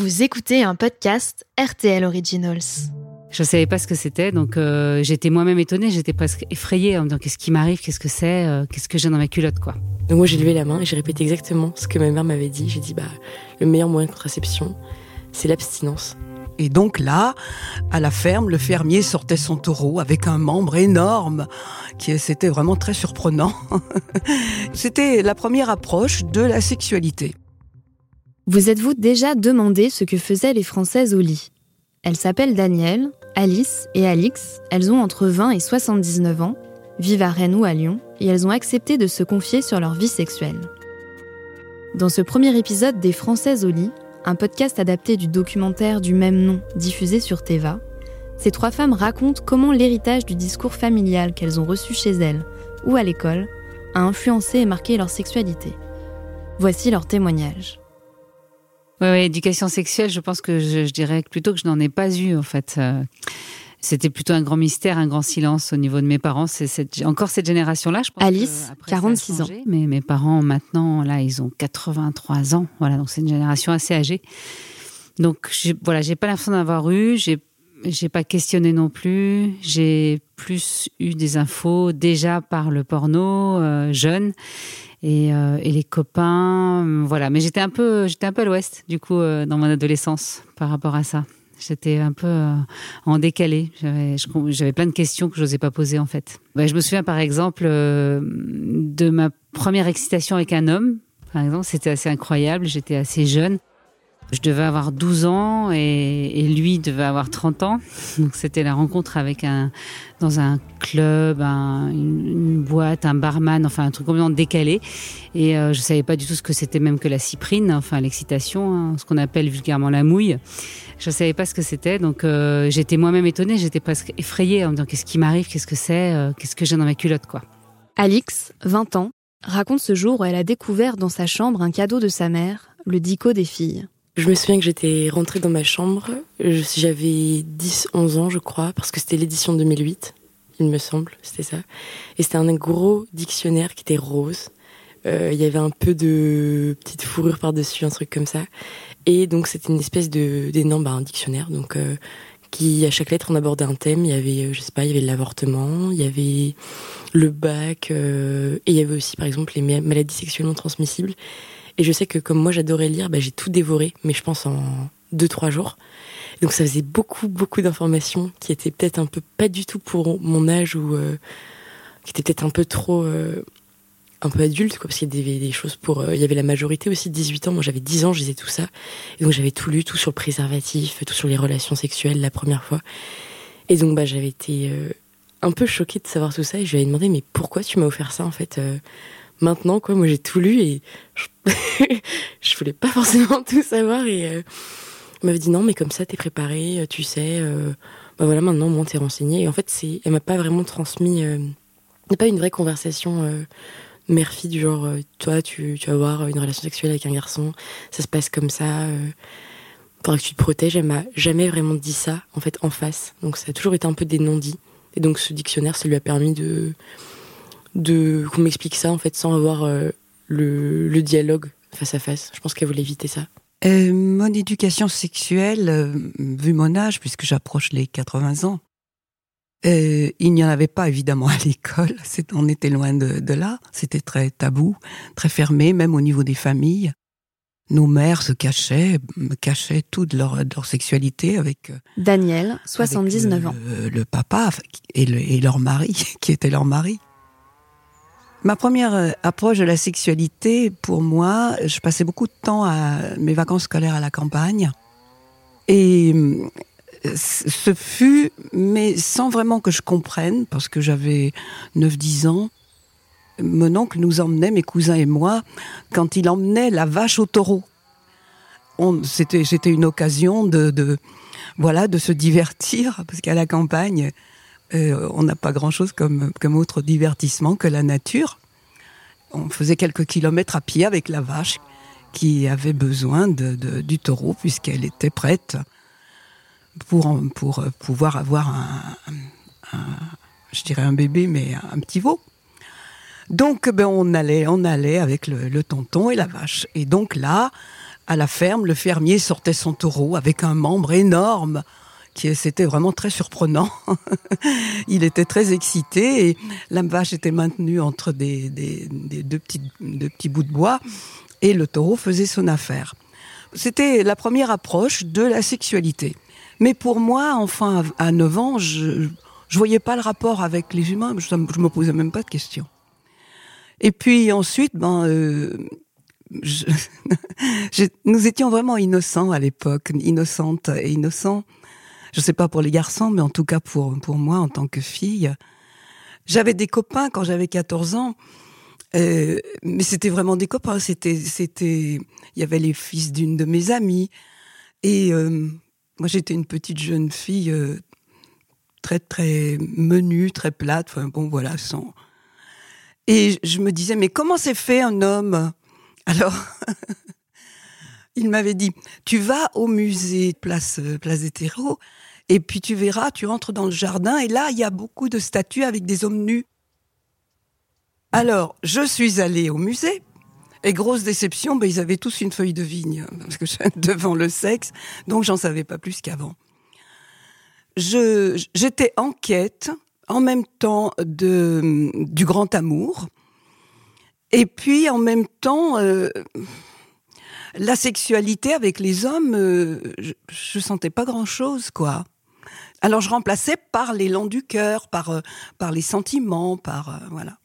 Vous écoutez un podcast RTL Originals. Je ne savais pas ce que c'était, donc euh, j'étais moi-même étonnée, j'étais presque effrayée en me disant qu'est-ce qui m'arrive, qu'est-ce que c'est, euh, qu'est-ce que j'ai dans ma culotte, quoi. Donc moi j'ai levé la main et j'ai répété exactement ce que ma mère m'avait dit. J'ai dit bah le meilleur moyen de contraception, c'est l'abstinence. Et donc là, à la ferme, le fermier sortait son taureau avec un membre énorme, qui c'était vraiment très surprenant. c'était la première approche de la sexualité. Vous êtes-vous déjà demandé ce que faisaient les Françaises au lit? Elles s'appellent Danielle, Alice et Alix. Elles ont entre 20 et 79 ans, vivent à Rennes ou à Lyon, et elles ont accepté de se confier sur leur vie sexuelle. Dans ce premier épisode des Françaises au lit, un podcast adapté du documentaire du même nom diffusé sur Teva, ces trois femmes racontent comment l'héritage du discours familial qu'elles ont reçu chez elles ou à l'école a influencé et marqué leur sexualité. Voici leur témoignage. Oui, ouais, éducation sexuelle, je pense que je, je, dirais plutôt que je n'en ai pas eu en fait. Euh, c'était plutôt un grand mystère, un grand silence au niveau de mes parents. C'est cette, encore cette génération-là, je pense. Alice, 46 ans. Mais mes parents, maintenant, là, ils ont 83 ans. Voilà, donc c'est une génération assez âgée. Donc, voilà, j'ai pas l'impression d'avoir eu. J'ai j'ai pas questionné non plus. J'ai plus eu des infos déjà par le porno euh, jeune et, euh, et, les copains, voilà. Mais j'étais un peu, j'étais un peu à l'ouest du coup euh, dans mon adolescence par rapport à ça. J'étais un peu euh, en décalé. J'avais plein de questions que je n'osais pas poser en fait. Bah, je me souviens par exemple euh, de ma première excitation avec un homme. Par exemple, c'était assez incroyable. J'étais assez jeune. Je devais avoir 12 ans et, lui devait avoir 30 ans. Donc c'était la rencontre avec un dans un club, un, une, une, boîte, un barman, enfin un truc complètement décalé. Et euh, je savais pas du tout ce que c'était même que la cyprine, enfin l'excitation, hein, ce qu'on appelle vulgairement la mouille. Je savais pas ce que c'était, donc euh, j'étais moi-même étonnée, j'étais presque effrayée en me disant qu'est-ce qui m'arrive, qu'est-ce que c'est, euh, qu'est-ce que j'ai dans ma culotte, quoi? Alix, 20 ans, raconte ce jour où elle a découvert dans sa chambre un cadeau de sa mère, le dico des filles. Je me souviens que j'étais rentrée dans ma chambre, j'avais 10, 11 ans je crois, parce que c'était l'édition 2008, il me semble, c'était ça. Et c'était un gros dictionnaire qui était rose. Euh, il y avait un peu de petite fourrure par-dessus, un truc comme ça. Et donc c'était une espèce de d'énorme bah, un dictionnaire, donc euh, qui à chaque lettre on abordait un thème. Il y avait, euh, je sais pas, il y avait l'avortement, il y avait le bac, euh, et il y avait aussi par exemple les maladies sexuellement transmissibles. Et je sais que comme moi j'adorais lire, bah, j'ai tout dévoré, mais je pense en deux trois jours. Donc ça faisait beaucoup beaucoup d'informations qui étaient peut-être un peu pas du tout pour mon âge ou euh, qui étaient peut-être un peu trop euh, un peu adulte quoi parce qu'il y avait des choses pour euh, il y avait la majorité aussi 18 ans. Moi j'avais 10 ans je disais tout ça. Et donc j'avais tout lu tout sur le préservatif tout sur les relations sexuelles la première fois. Et donc bah j'avais été un peu choquée de savoir tout ça. Et je lui avais demandé mais pourquoi tu m'as offert ça en fait maintenant quoi. Moi j'ai tout lu et je, je voulais pas forcément tout savoir et euh, elle m'avait dit non mais comme ça t'es préparé tu sais euh, bah voilà maintenant moi t'es renseigné et en fait c'est elle m'a pas vraiment transmis euh, pas une vraie conversation euh, mère-fille du genre toi tu, vas avoir une relation sexuelle avec un garçon ça se passe comme ça euh, faudra que tu te protèges. Elle m'a jamais vraiment dit ça en fait en face. Donc ça a toujours été un peu des non-dits. Et donc ce dictionnaire ça lui a permis de de qu'on m'explique ça en fait sans avoir euh, le, le, dialogue face à face. Je pense qu'elle voulait éviter ça. Euh, mon éducation sexuelle, euh, vu mon âge, puisque j'approche les 80 ans, euh, il n'y en avait pas évidemment à l'école. On était loin de, de là. C'était très tabou, très fermé, même au niveau des familles. Nos mères se cachaient, cachaient toute leur, leur sexualité avec Daniel, 79 avec le, ans, le, le papa et, le, et leur mari, qui était leur mari. Ma première euh, approche de la sexualité, pour moi, je passais beaucoup de temps à mes vacances scolaires à la campagne. Et euh, ce fut, mais sans vraiment que je comprenne, parce que j'avais 9-10 ans, mon oncle nous emmenait, mes cousins et moi, quand il emmenait la vache au taureau. C'était une occasion de, voilà, de se divertir, parce qu'à la campagne, euh, on n'a pas grand-chose comme, comme autre divertissement que la nature. On faisait quelques kilomètres à pied avec la vache qui avait besoin de, du taureau puisqu'elle était prête pour, pour pouvoir avoir un, un, je dirais un bébé, mais un petit veau. Donc ben, on allait, on allait avec le, le tonton et la vache. Et donc là, à la ferme, le fermier sortait son taureau avec un membre énorme c'était vraiment très surprenant. il était très excité et la vache était maintenue entre deux, petits, bouts de bois et le taureau faisait son affaire. C'était la première approche de la sexualité. Mais pour moi, enfin, à 9 ans, je je voyais pas le rapport avec les humains. Je, je me posais même pas de questions. Et puis ensuite, ben, euh, nous étions vraiment innocents à l'époque, innocentes et innocents. Je sais pas pour les garçons, mais en tout cas pour pour moi en tant que fille. J'avais des copains quand j'avais 14 ans, euh, mais c'était vraiment des copains. C'était c'était il y avait les fils d'une de mes amies et euh, moi j'étais une petite jeune fille euh, très très menue, très plate. Enfin bon voilà sans et je me disais, mais comment c'est fait un homme? Alors, il m'avait dit, tu vas au musée Place, Place des Terreaux, et puis tu verras, tu entres dans le jardin, et là, il y a beaucoup de statues avec des hommes nus. Alors, je suis allée au musée, et grosse déception, ben, ils avaient tous une feuille de vigne, parce que devant le sexe, donc j'en savais pas plus qu'avant. j'étais en quête en même temps du grand amour, et puis en même temps, euh, la sexualité avec les hommes, euh, je, je, sentais pas grand-chose, quoi. Alors je remplaçais par l'élan du cœur, par, euh, par les sentiments, par voilà.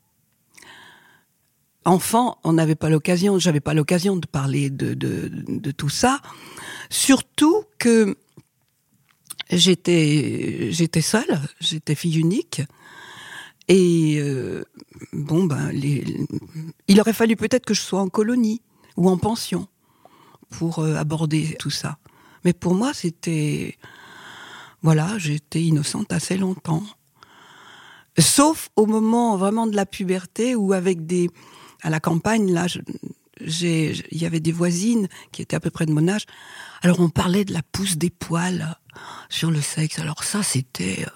Enfant, on n'avait pas l'occasion, j'avais pas l'occasion de parler de, de, de tout ça, surtout que j'étais j'étais seule, j'étais fille unique. Et euh, bon ben les, il aurait fallu peut-être que je sois en colonie ou en pension pour euh, aborder tout ça. Mais pour moi, c'était voilà, j'étais innocente assez longtemps. Sauf au moment vraiment de la puberté où avec des à la campagne là, il y avait des voisines qui étaient à peu près de mon âge. Alors on parlait de la pousse des poils sur le sexe. Alors ça, c'était euh,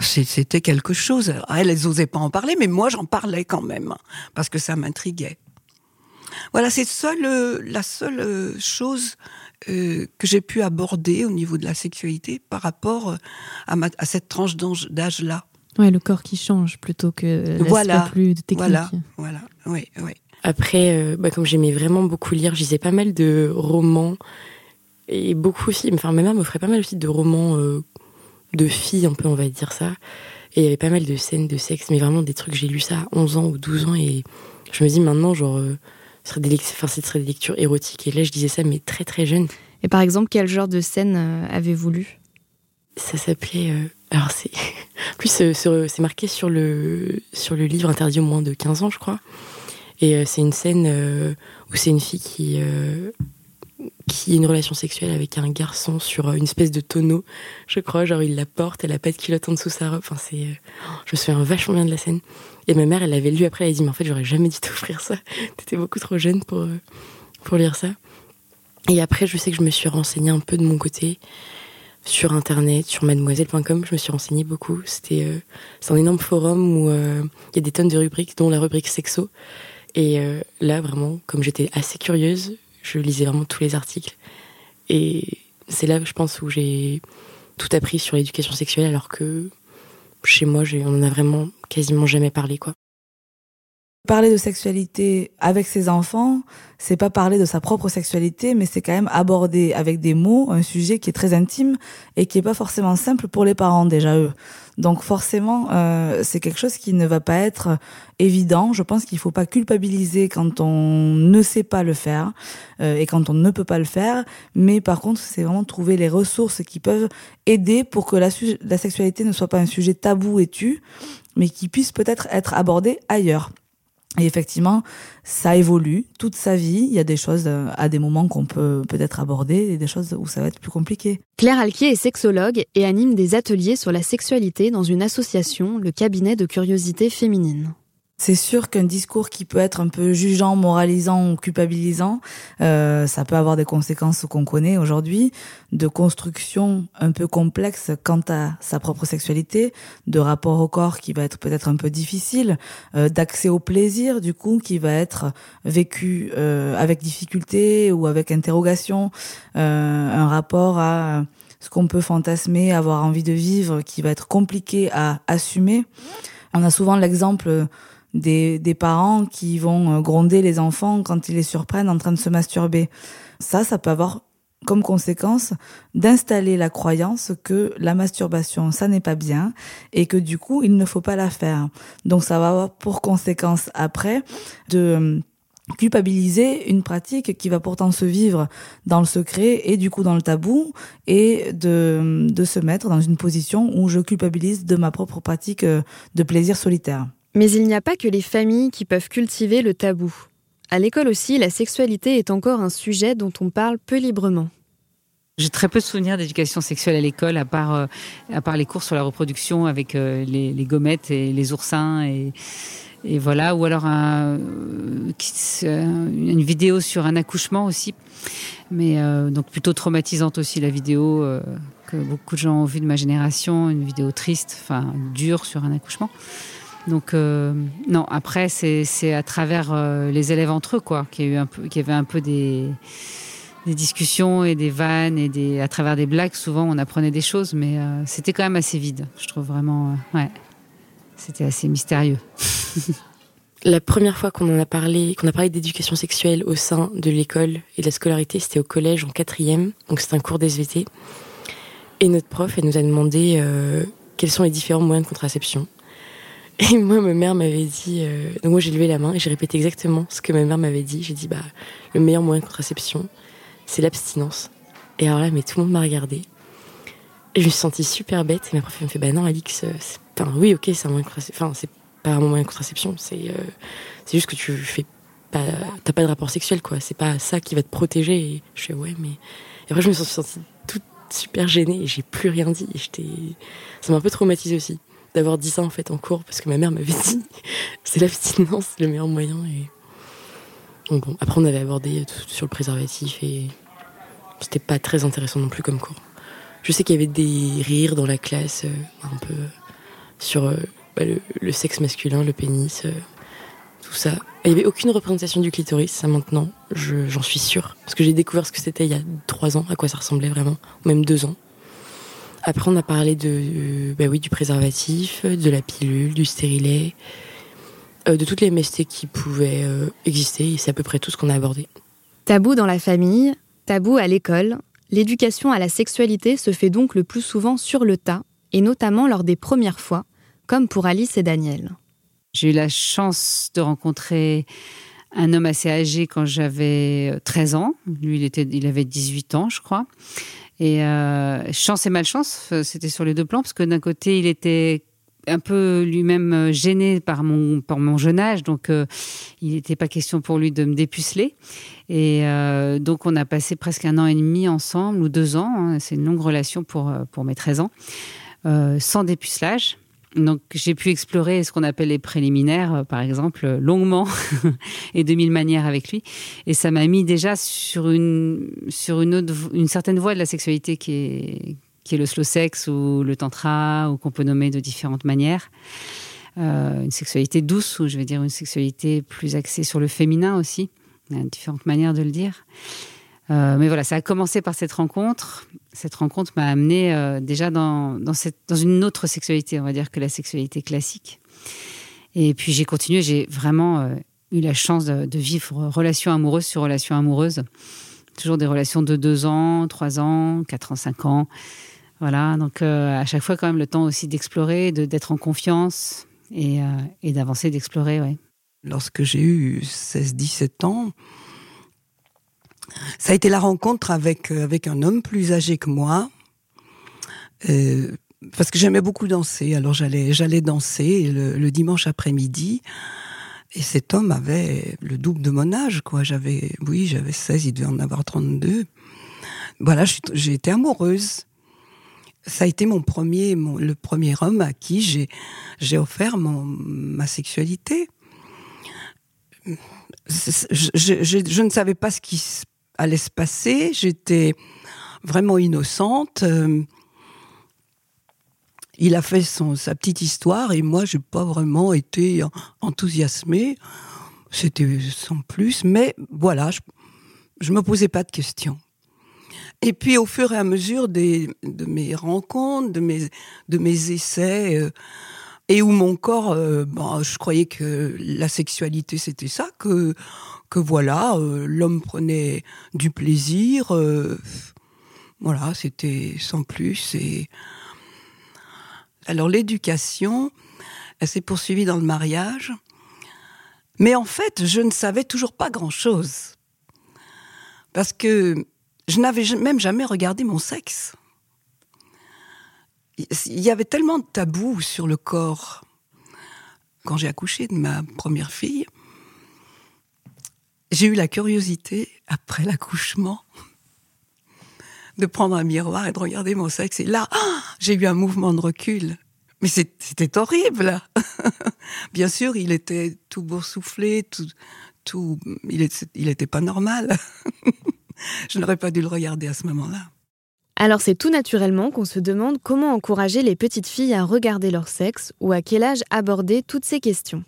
c'était quelque chose. Elles, elles osaient pas en parler, mais moi, j'en parlais quand même parce que ça m'intriguait. Voilà, c'est seul, euh, la seule euh, chose que j'ai pu aborder au niveau de la sexualité par rapport à, à cette tranche d'âge-là. Ouais, le corps qui change plutôt que voilà, plus technique. Voilà, voilà, oui, oui. Après, bah, comme j'aimais vraiment beaucoup lire, je lisais pas mal de romans et beaucoup aussi, enfin ma mère me ferait pas mal aussi de romans euh, de filles, un peu on va dire ça. Et il y avait pas mal de scènes de sexe, mais vraiment des trucs, j'ai lu ça à 11 ans ou 12 ans et je me dis maintenant, genre, euh, ce, serait des, enfin, ce serait des lectures érotiques. Et là, je disais ça, mais très très jeune. Et par exemple, quel genre de scène euh, avez-vous lu? Ça s'appelait. alors, c'est. plus, c'est marqué sur le, sur le livre interdit au moins de 15 ans, je crois. Et c'est une scène où c'est une fille qui qui a une relation sexuelle avec un garçon sur euh, une espèce de tonneau, je crois, genre il la porte, elle a pas de culotte en dessous sa robe, enfin c'est, euh, je me souviens vachement bien de la scène. Et ma mère, elle l'avait lu après, elle a dit, mais en fait, j'aurais jamais dû t'offrir ça, t'étais beaucoup trop jeune pour, euh, pour lire ça. Et après, je sais que je me suis renseignée un peu de mon côté, sur internet, sur mademoiselle.com, je me suis renseignée beaucoup. C'était, c'est un énorme forum où il y a des tonnes de rubriques, dont la rubrique sexo. Et là, vraiment, comme j'étais assez curieuse, je lisais vraiment tous les articles. Et c'est là, je pense, où j'ai tout appris sur l'éducation sexuelle, alors que chez moi, on en a vraiment quasiment jamais parlé, quoi. Parler de sexualité avec ses enfants, c'est pas parler de sa propre sexualité, mais c'est quand même aborder avec des mots un sujet qui est très intime et qui est pas forcément simple pour les parents déjà eux. Donc forcément, euh, c'est quelque chose qui ne va pas être évident. Je pense qu'il faut pas culpabiliser quand on ne sait pas le faire euh, et quand on ne peut pas le faire. Mais par contre, c'est vraiment trouver les ressources qui peuvent aider pour que la, la sexualité ne soit pas un sujet tabou et tu, mais qui puisse peut-être être abordé ailleurs. Et effectivement, ça évolue toute sa vie. Il y a des choses euh, à des moments qu'on peut peut-être aborder et des choses où ça va être plus compliqué. Claire Alquier est sexologue et anime des ateliers sur la sexualité dans une association, le cabinet de curiosité féminine. C'est sûr qu'un discours qui peut être un peu jugeant, moralisant ou culpabilisant, euh, ça peut avoir des conséquences qu'on connaît aujourd'hui, de construction un peu complexe quant à sa propre sexualité, de rapport au corps qui va être peut-être un peu difficile, euh, d'accès au plaisir du coup qui va être vécu euh, avec difficulté ou avec interrogation, euh, un rapport à ce qu'on peut fantasmer, avoir envie de vivre, qui va être compliqué à assumer. On a souvent l'exemple des, des parents qui vont euh, gronder les enfants quand ils les surprennent en train de se masturber. Ça, ça peut avoir comme conséquence d'installer la croyance que la masturbation, ça n'est pas bien et que du coup, il ne faut pas la faire. Donc ça va avoir pour conséquence après de euh, culpabiliser une pratique qui va pourtant se vivre dans le secret et du coup dans le tabou et de, de se mettre dans une position où je culpabilise de ma propre pratique euh, de plaisir solitaire. Mais il n'y a pas que les familles qui peuvent cultiver le tabou. À l'école aussi, la sexualité est encore un sujet dont on parle peu librement. J'ai très peu de souvenirs d'éducation sexuelle à l'école, à part, euh, à part les cours sur la reproduction avec euh, les, les, gommettes et les oursins et, voilà, ou alors euh, une vidéo sur un accouchement aussi, mais donc plutôt traumatisante aussi la vidéo que beaucoup de gens ont vu de ma génération, une vidéo triste, enfin dure sur un accouchement. Donc euh, non, après c'est à travers euh, les élèves entre eux quoi, qu'il y a avait un peu des, discussions et des vannes et des à travers des blagues. Souvent on apprenait des choses, mais euh, c'était quand même assez vide. Je trouve vraiment, ouais, c'était assez mystérieux. La première fois qu'on en a parlé, qu'on a parlé d'éducation sexuelle au sein de l'école et de la scolarité, c'était au collège en quatrième, donc c'était un cours d'SVT. Et notre prof, elle nous a demandé quels sont les différents moyens de contraception. Et moi, ma mère m'avait dit. Euh, donc moi, j'ai levé la main et j'ai répété exactement ce que ma mère m'avait dit. J'ai dit bah le meilleur moyen de contraception, c'est l'abstinence. Et alors là, mais tout le monde m'a regardé. Et je me suis sentie super bête. Et ma prof elle me fait bah non, Alix, euh, enfin oui, ok, c'est un moyen de contraception. Enfin, c'est pas un moyen de contraception. C'est euh, c'est juste que tu fais pas, t'as pas de rapport sexuel quoi. C'est pas ça qui va te protéger. Et je fais ouais, mais et après je me suis sentie toute super gênée et j'ai plus rien dit. Et j'étais, ça m'a un peu traumatisée aussi d'avoir dit ça en fait en cours parce que ma mère m'avait dit c'est l'abstinence le meilleur moyen et donc bon après on avait abordé tout sur le préservatif et c'était pas très intéressant non plus comme cours. Je sais qu'il y avait des rires dans la classe euh, un peu sur euh, bah, le, sexe masculin le pénis euh, tout ça. Il y avait aucune représentation du clitoris ça maintenant j'en suis sûre. Parce que j'ai découvert ce que c'était il y a trois ans à quoi ça ressemblait vraiment ou même deux ans après, on a parlé de, bah oui, du préservatif, de la pilule, du stérilet, euh, de toutes les MST qui pouvaient euh, exister. Et c'est à peu près tout ce qu'on a abordé. Tabou dans la famille, tabou à l'école. L'éducation à la sexualité se fait donc le plus souvent sur le tas, et notamment lors des premières fois, comme pour Alice et Daniel. J'ai eu la chance de rencontrer un homme assez âgé quand j'avais 13 ans. Lui, il, était, il avait 18 ans, je crois. Et euh, chance et malchance, euh, c'était sur les deux plans, parce que d'un côté, il était un peu lui-même euh, gêné par mon, par mon jeune âge, donc il n'était pas question pour lui de me dépuceler. Et donc on a passé presque un an et demi ensemble, ou deux ans, hein, c'est une longue relation pour, pour mes 13 ans, sans dépucelage. Donc j'ai pu explorer ce qu'on appelle les préliminaires, euh, par exemple, longuement et de mille manières avec lui. Et ça m'a mis déjà sur une sur une autre une certaine voie de la sexualité qui est qui est le slow sex ou le tantra ou qu'on peut nommer de différentes manières. Euh, une sexualité douce ou je vais dire une sexualité plus axée sur le féminin aussi. Il y a différentes manières de le dire. Euh, mais voilà, ça a commencé par cette rencontre. Cette rencontre m'a amené euh, déjà dans, une autre sexualité, on va dire, que la sexualité classique. Et puis j'ai continué, j'ai vraiment euh, eu la chance de, vivre relation amoureuse sur relation amoureuse. Toujours des relations de deux ans, trois ans, quatre ans, cinq ans. Voilà, donc à chaque fois quand même le temps aussi d'explorer, d'être en confiance et, d'avancer, d'explorer. Lorsque j'ai eu 16-17 ans, ça a été la rencontre avec euh, avec un homme plus âgé que moi euh, parce que j'aimais beaucoup danser. Alors j'allais j'allais danser le, dimanche après-midi et cet homme avait le double de mon âge quoi. J'avais oui j'avais 16 il devait en avoir 32 voilà j'ai été amoureuse. Ça a été mon premier mon, le premier homme à qui j'ai j'ai offert mon ma sexualité. Je, ne savais pas ce qui allait se passer. J'étais vraiment innocente. Euh, il a fait son, sa petite histoire et moi, j'ai pas vraiment été enthousiasmée. C'était sans plus, mais voilà, je, je me posais pas de questions. Et puis, au fur et à mesure des, de mes rencontres, de mes, de mes essais, euh, et où mon corps, euh, bah, je croyais que la sexualité c'était ça, que que voilà, euh, l'homme prenait du plaisir, voilà, c'était sans plus. Et alors l'éducation, elle s'est poursuivie dans le mariage, mais en fait, je ne savais toujours pas grand-chose parce que je n'avais même jamais regardé mon sexe. Il y avait tellement de tabous sur le corps. Quand j'ai accouché de ma première fille, j'ai eu la curiosité, après l'accouchement, de prendre un miroir et de regarder mon sexe. Et là, j'ai eu un mouvement de recul. Mais c'était horrible. Bien sûr, il était tout boursouflé, tout, tout, il n'était pas normal. je n'aurais pas dû le regarder à ce moment-là. Alors c'est tout naturellement qu'on se demande comment encourager les petites filles à regarder leur sexe ou à quel âge aborder toutes ces questions.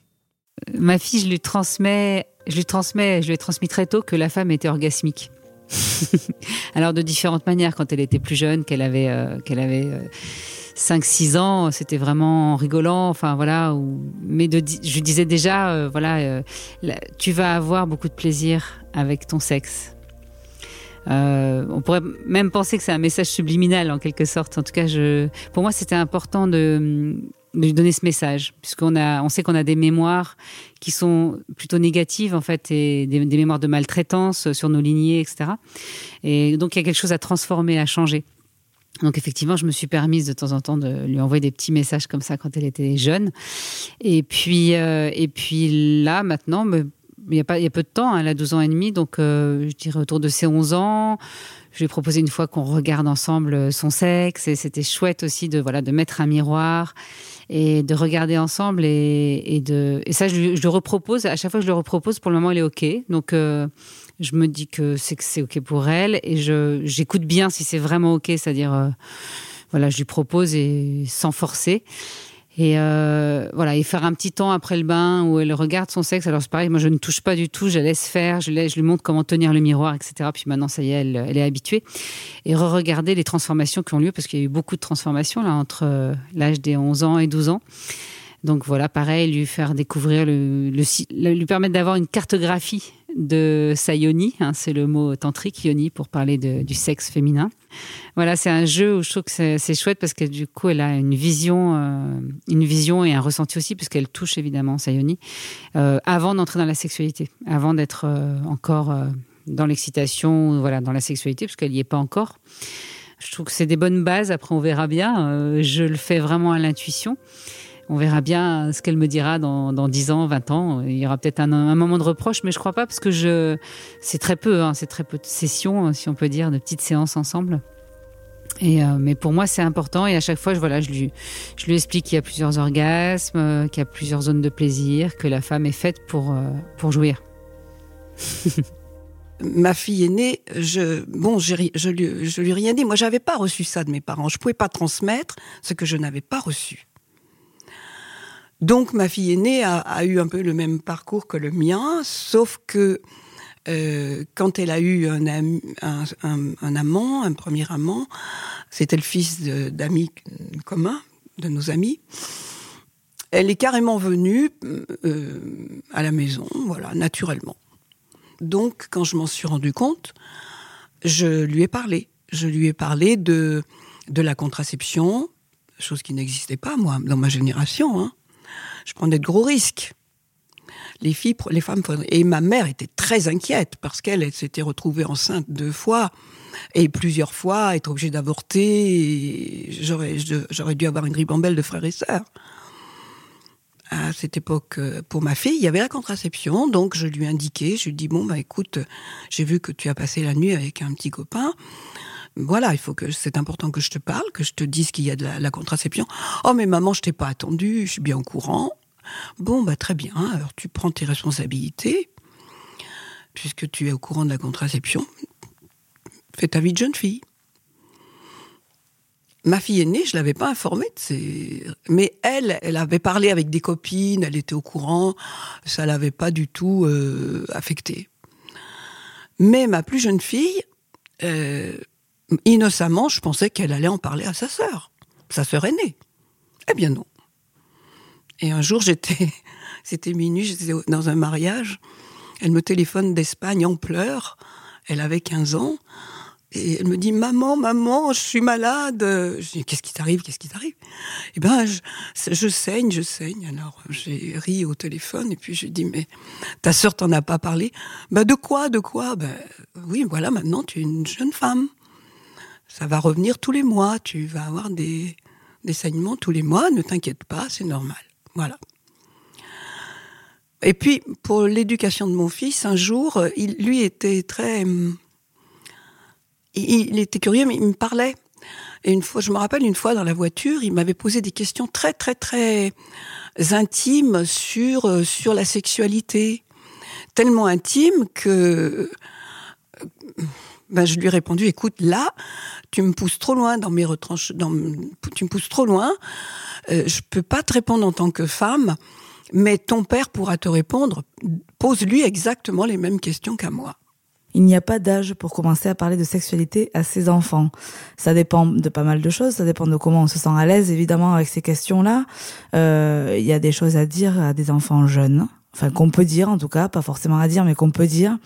Euh, ma fille, je lui transmets, je lui transmets, je lui ai très tôt que la femme était orgasmique. Alors de différentes manières, quand elle était plus jeune, qu'elle avait, euh, qu'elle avait 5-6 euh, ans, c'était vraiment rigolant, enfin voilà. Mais je disais déjà, voilà, tu vas avoir beaucoup de plaisir avec ton sexe. Euh, on pourrait même penser que c'est un message subliminal en quelque sorte. En tout cas, je, pour moi, c'était important de, lui donner ce message, puisqu'on a, on sait qu'on a des mémoires qui sont plutôt négatives en fait, et des, mémoires de maltraitance sur nos lignées, etc. Et donc il y a quelque chose à transformer, à changer. Donc effectivement, je me suis permise de temps en temps de lui envoyer des petits messages comme ça quand elle était jeune. Et puis, euh, et puis là, maintenant, il y a, pas, il y a peu de temps, hein, elle a 12 ans et demi, donc euh, je dirais autour de ses 11 ans. Je lui ai proposé une fois qu'on regarde ensemble euh, son sexe et c'était chouette aussi de voilà de mettre un miroir et de regarder ensemble et, et de et ça je, je, le repropose à chaque fois que je le repropose pour le moment elle est ok donc euh, je me dis que c'est que c'est ok pour elle et je j'écoute bien si c'est vraiment ok c'est-à-dire voilà je lui propose et sans forcer et euh, voilà, et faire un petit temps après le bain où elle regarde son sexe. Alors c'est pareil, moi je ne touche pas du tout, je laisse faire, je, lui montre comment tenir le miroir, etc. Puis maintenant ça y est, elle, elle est habituée. Et re-regarder les transformations qui ont lieu, parce qu'il y a eu beaucoup de transformations là entre euh, l'âge des 11 ans et 12 ans. Donc voilà, pareil, lui faire découvrir le, le lui permettre d'avoir une cartographie de sa yoni, hein, c'est le mot tantrique yoni pour parler du sexe féminin. Voilà, c'est un jeu où je trouve que c'est chouette parce que du coup, elle a une vision, euh, une vision et un ressenti aussi, puisqu'elle touche évidemment sa yoni, euh, avant d'entrer dans la sexualité, avant d'être euh, encore dans l'excitation, voilà, dans la sexualité, parce qu'elle n'y est pas encore. Je trouve que c'est des bonnes bases. Après, on verra bien. je le fais vraiment à l'intuition on verra bien ce qu'elle me dira dans, dans 10 ans, 20 ans. Il y aura peut-être un, moment de reproche, mais je crois pas parce que c'est très peu, hein, c'est très peu de sessions, si on peut dire, de petites séances ensemble. Euh, mais pour moi, c'est important. Et à chaque fois, je, lui, explique qu'il y a plusieurs orgasmes, euh, qu'il y a plusieurs zones de plaisir, que la femme est faite pour, euh, jouir. Ma fille aînée, je, bon, je, lui, lui rien dit. Moi, j'avais pas reçu ça de mes parents. Je pouvais pas transmettre ce que je n'avais pas reçu. Donc ma fille aînée a, eu un peu le même parcours que le mien, sauf que euh, quand elle a eu un, amant, un premier amant, c'était le fils d'amis communs, de nos amis. Elle est carrément venue euh, à la maison, voilà, naturellement. Donc, quand je m'en suis rendu compte, je lui ai parlé. Je lui ai parlé de, de la contraception, chose qui n'existait pas, moi, dans ma génération. Hein je prenais de gros risques. Les filles, les femmes, et ma mère était très inquiète parce qu'elle s'était retrouvée enceinte deux fois et plusieurs fois être obligée d'avorter. J'aurais, dû avoir une ribambelle de frères et sœurs. À cette époque, euh, pour ma fille, il y avait la contraception, donc je lui indiquais, je lui dis bon bah écoute, j'ai vu que tu as passé la nuit avec un petit copain voilà, il faut que c'est important que je te parle, que je te dise qu'il y a de la, contraception. Oh mais maman, je t'ai pas attendu, je suis bien au courant. Bon bah très bien, alors tu prends tes responsabilités. puisque tu es au courant de la contraception, fais ta vie de jeune fille. Ma fille aînée, je l'avais pas informée de ces... Mais elle, elle avait parlé avec des copines, elle était au courant, ça l'avait pas du tout euh, affectée. Mais ma plus jeune fille, euh, innocemment, je pensais qu'elle allait en parler à sa sœur, sa sœur aînée. Eh bien non. Et un jour, j'étais, c'était minuit, j'étais dans un mariage, elle me téléphone d'Espagne en pleurs, elle avait 15 ans, et elle me dit maman, maman, je suis malade. Je dis qu'est-ce qui t'arrive, qu'est-ce qui t'arrive? Eh ben, je, je, saigne, je saigne. Alors j'ai ri au téléphone et puis je dis mais ta sœur t'en a pas parlé? Ben de quoi, de quoi? Ben oui, voilà, maintenant tu es une jeune femme. Ça va revenir tous les mois. Tu vas avoir des des saignements tous les mois. Ne t'inquiète pas, c'est normal. Voilà. Et puis pour l'éducation de mon fils, un jour, il lui était très hum, il était curieux, mais il me parlait. Et une fois, je me rappelle une fois dans la voiture, il m'avait posé des questions très très très intimes sur euh, sur la sexualité, tellement intimes que ben, je lui ai répondu écoute là, tu me pousses trop loin dans mes retranches, dans, tu me pousses trop loin. Euh, je peux pas te répondre en tant que femme, mais ton père pourra te répondre. Pose-lui exactement les mêmes questions qu'à moi. Il n'y a pas d'âge pour commencer à parler de sexualité à ses enfants. Ça dépend de pas mal de choses, ça dépend de comment on se sent à l'aise évidemment avec ces questions-là. Euh, il y a des choses à dire à des enfants jeunes, enfin qu'on peut dire en tout cas, pas forcément à dire, mais qu'on peut dire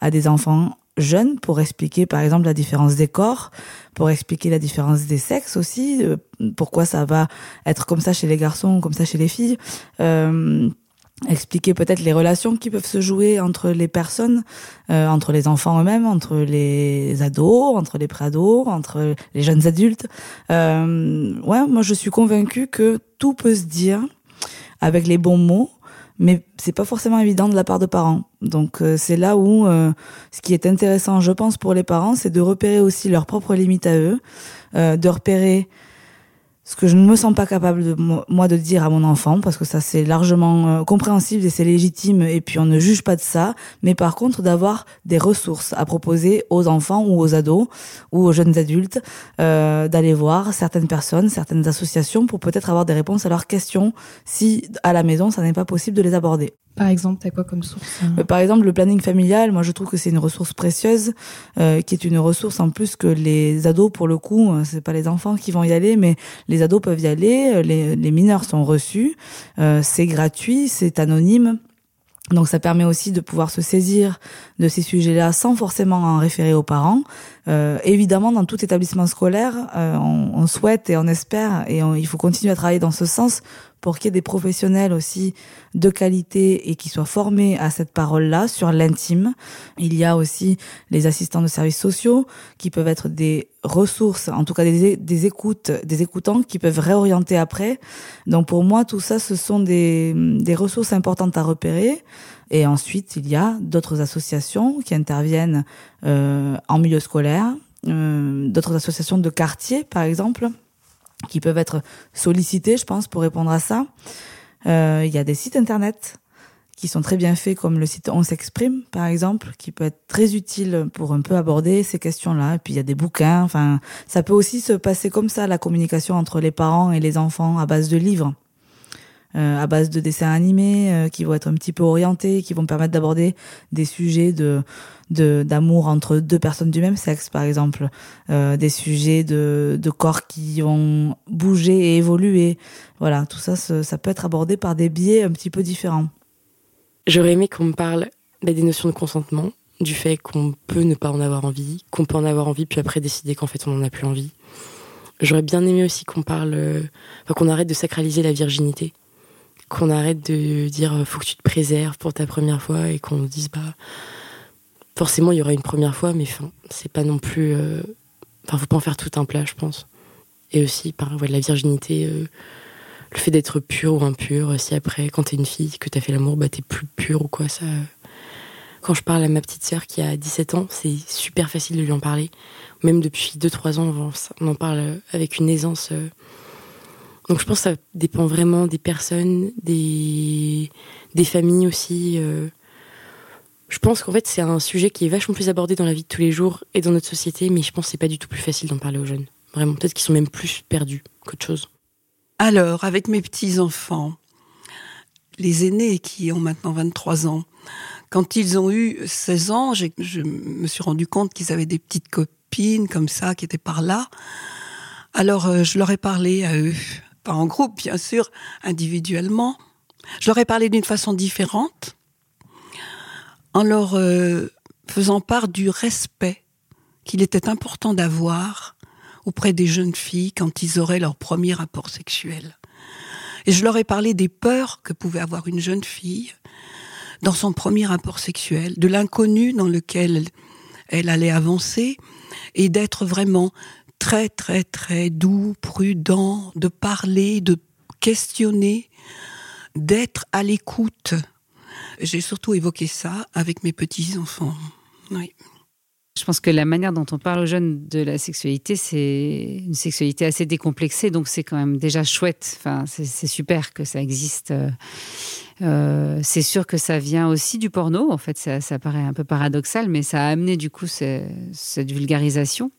à des enfants jeunes pour expliquer par exemple la différence des corps, pour expliquer la différence des sexes aussi, euh, pourquoi ça va être comme ça chez les garçons, comme ça chez les filles. Euh, expliquer peut-être les relations qui peuvent se jouer entre les personnes, euh, entre les enfants eux-mêmes, entre les ados, entre les préados, entre les jeunes adultes. Euh, ouais, moi je suis convaincue que tout peut se dire avec les bons mots, mais c'est pas forcément évident de la part de parents. Donc euh, c'est là où euh, ce qui est intéressant, je pense, pour les parents, c'est de repérer aussi leurs propres limites à eux, de repérer ce que je ne me sens pas capable de moi de dire à mon enfant parce que ça c'est largement euh, compréhensible et c'est légitime et puis on ne juge pas de ça mais par contre d'avoir des ressources à proposer aux enfants ou aux ados ou aux jeunes adultes euh, d'aller voir certaines personnes certaines associations pour peut-être avoir des réponses à leurs questions si à la maison ça n'est pas possible de les aborder par exemple, t'as quoi comme source hein euh, Par exemple, le planning familial, moi je trouve que c'est une ressource précieuse, euh, qui est une ressource en plus que les ados, pour le coup, euh, c'est pas les enfants qui vont y aller, mais les ados peuvent y aller, les, les mineurs sont reçus, c'est gratuit, c'est anonyme. Donc ça permet aussi de pouvoir se saisir de ces sujets-là sans forcément en référer aux parents. Euh, évidemment, dans tout établissement scolaire, on, on, souhaite et on espère, et il faut continuer à travailler dans ce sens pour qu'il y ait des professionnels aussi de qualité et qui soient formés à cette parole-là sur l'intime. Il y a aussi les assistants de services sociaux qui peuvent être des ressources, en tout cas des, écoutes, des écoutants qui peuvent réorienter après. Donc pour moi, tout ça, ce sont des, des ressources importantes à repérer. Et ensuite, il y a d'autres associations qui interviennent euh, en milieu scolaire, euh, d'autres associations de quartier, par exemple, qui peuvent être sollicités, je pense, pour répondre à ça. Euh, il y a des sites internet qui sont très bien faits, comme le site On s'exprime, par exemple, qui peut être très utile pour un peu aborder ces questions-là. Et puis il y a des bouquins. Enfin, ça peut aussi se passer comme ça, la communication entre les parents et les enfants à base de livres. Euh, à base de dessins animés euh, qui vont être un petit peu orientés, qui vont permettre d'aborder des sujets de d'amour entre deux personnes du même sexe, par exemple, euh, des sujets de, de corps qui vont bouger et évoluer. Voilà, tout ça, ça peut être abordé par des biais un petit peu différents. J'aurais aimé qu'on me parle des notions de consentement, du fait qu'on peut ne pas en avoir envie, qu'on peut en avoir envie puis après décider qu'en fait on n'en a plus envie. J'aurais bien aimé aussi qu'on parle, qu'on arrête de sacraliser la virginité qu'on arrête de dire faut que tu te préserves pour ta première fois et qu'on dise bah forcément il y aura une première fois mais c'est pas non plus euh, enfin faut pas en faire tout un plat je pense. Et aussi par la virginité euh, le fait d'être pur ou impur si après quand t'es une fille que t'as fait l'amour bah t'es plus pur ou quoi ça quand je parle à ma petite sœur qui a 17 ans c'est super facile de lui en parler. Même depuis 2-3 ans on en parle avec une aisance euh, donc je pense que ça dépend vraiment des personnes, des, familles aussi. Euh. Je pense qu'en fait, c'est un sujet qui est vachement plus abordé dans la vie de tous les jours et dans notre société, mais je pense que c'est pas du tout plus facile d'en parler aux jeunes. Vraiment, peut-être qu'ils sont même plus perdus qu'autre chose. Alors, avec mes petits-enfants, les aînés qui ont maintenant 23 ans, quand ils ont eu 16 ans, je me suis rendu compte qu'ils avaient des petites copines comme ça qui étaient par là. Alors, euh, je leur ai parlé à eux, pas en groupe, bien sûr, individuellement. Je leur ai parlé d'une façon différente en leur euh, faisant part du respect qu'il était important d'avoir auprès des jeunes filles quand ils auraient leur premier rapport sexuel. Et je leur ai parlé des peurs que pouvait avoir une jeune fille dans son premier rapport sexuel, de l'inconnu dans lequel elle allait avancer, et d'être vraiment très très très doux, prudent, de parler, de questionner, d'être à l'écoute j'ai surtout évoqué ça avec mes petits-enfants. Oui. Je pense que la manière dont on parle aux jeunes de la sexualité, c'est une sexualité assez décomplexée, donc c'est quand même déjà chouette. Enfin, c'est super que ça existe. Euh, c'est sûr que ça vient aussi du porno. En fait, ça, ça, paraît un peu paradoxal, mais ça a amené du coup cette vulgarisation.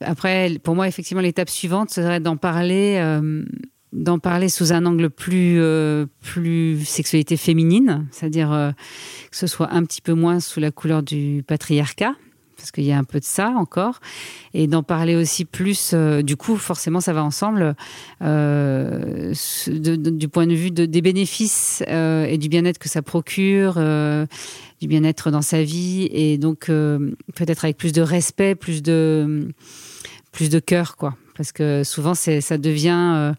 Après, pour moi, effectivement, l'étape suivante serait d'en parler euh, d'en parler sous un angle plus euh, plus sexualité féminine, c'est-à-dire euh, que ce soit un petit peu moins sous la couleur du patriarcat parce qu'il y a un peu de ça encore, et d'en parler aussi plus. Du coup, forcément, ça va ensemble du point de vue des bénéfices et du bien-être que ça procure, du bien-être dans sa vie, et donc peut-être avec plus de respect, plus de plus de cœur, quoi. Parce que souvent, ça devient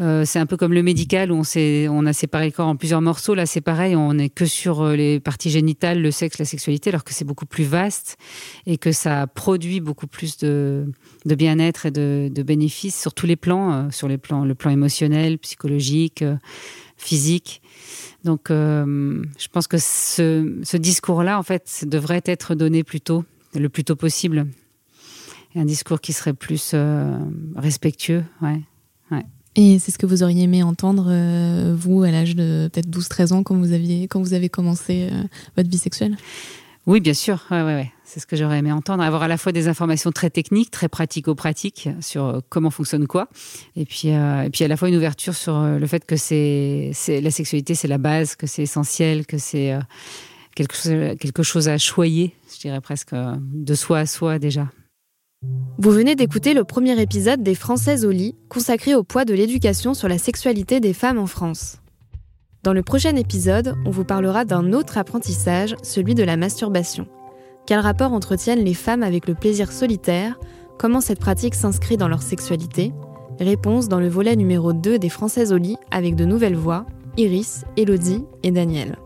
euh, c'est un peu comme le médical où on, on a séparé le corps en plusieurs morceaux. Là, c'est pareil, on n'est que sur euh, les parties génitales, le sexe, la sexualité, alors que c'est beaucoup plus vaste et que ça produit beaucoup plus de, bien-être et de, bénéfices sur tous les plans, euh, sur les plans, le plan émotionnel, psychologique, physique. Donc, je pense que ce, ce discours-là, en fait, devrait être donné plus tôt, le plus tôt possible. Un discours qui serait plus respectueux, ouais. ouais. Et c'est ce que vous auriez aimé entendre, euh, vous, à l'âge de peut-être 12-13 ans, quand vous, aviez, quand vous avez commencé euh, votre vie sexuelle? Oui, bien sûr. Ouais, ouais. C'est ce que j'aurais aimé entendre. Avoir à la fois des informations très techniques, très pratico-pratiques sur euh, comment fonctionne quoi. Et puis, et puis à la fois une ouverture sur le fait que c'est, la sexualité, c'est la base, que c'est essentiel, que c'est quelque, quelque chose à choyer, je dirais presque, de soi à soi déjà. Vous venez d'écouter le premier épisode des Françaises au lit, consacré au poids de l'éducation sur la sexualité des femmes en France. Dans le prochain épisode, on vous parlera d'un autre apprentissage, celui de la masturbation. Quel rapport entretiennent les femmes avec le plaisir solitaire? Comment cette pratique s'inscrit dans leur sexualité? Réponse dans le volet numéro 2 des Françaises au lit avec de nouvelles voix, Iris, Elodie et Daniel.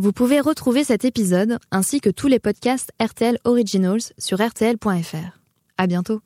Vous pouvez retrouver cet épisode ainsi que tous les podcasts RTL Originals sur rtl.fr. À bientôt.